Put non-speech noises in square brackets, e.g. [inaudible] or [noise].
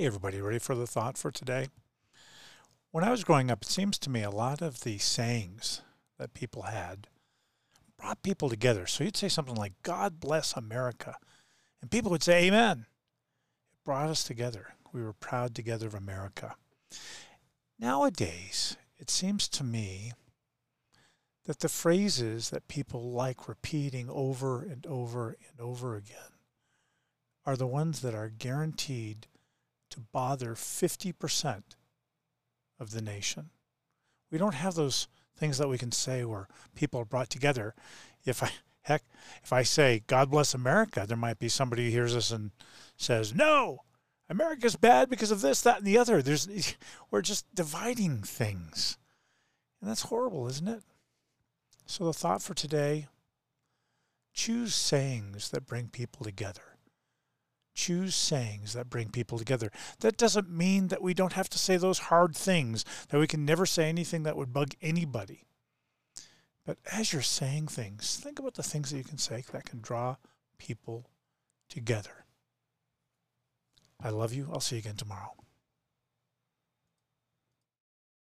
Hey, everybody, ready for the thought for today? When I was growing up, it seems to me a lot of the sayings that people had brought people together. So you'd say something like, God bless America. And people would say, Amen. It brought us together. We were proud together of America. Nowadays, it seems to me that the phrases that people like repeating over and over and over again are the ones that are guaranteed to bother 50% of the nation. We don't have those things that we can say where people are brought together. If I, heck, if I say, God bless America, there might be somebody who hears us and says, no, America's bad because of this, that, and the other. There's, [laughs] we're just dividing things. And that's horrible, isn't it? So the thought for today choose sayings that bring people together choose sayings that bring people together. That doesn't mean that we don't have to say those hard things, that we can never say anything that would bug anybody. But as you're saying things, think about the things that you can say that can draw people together. I love you. I'll see you again tomorrow.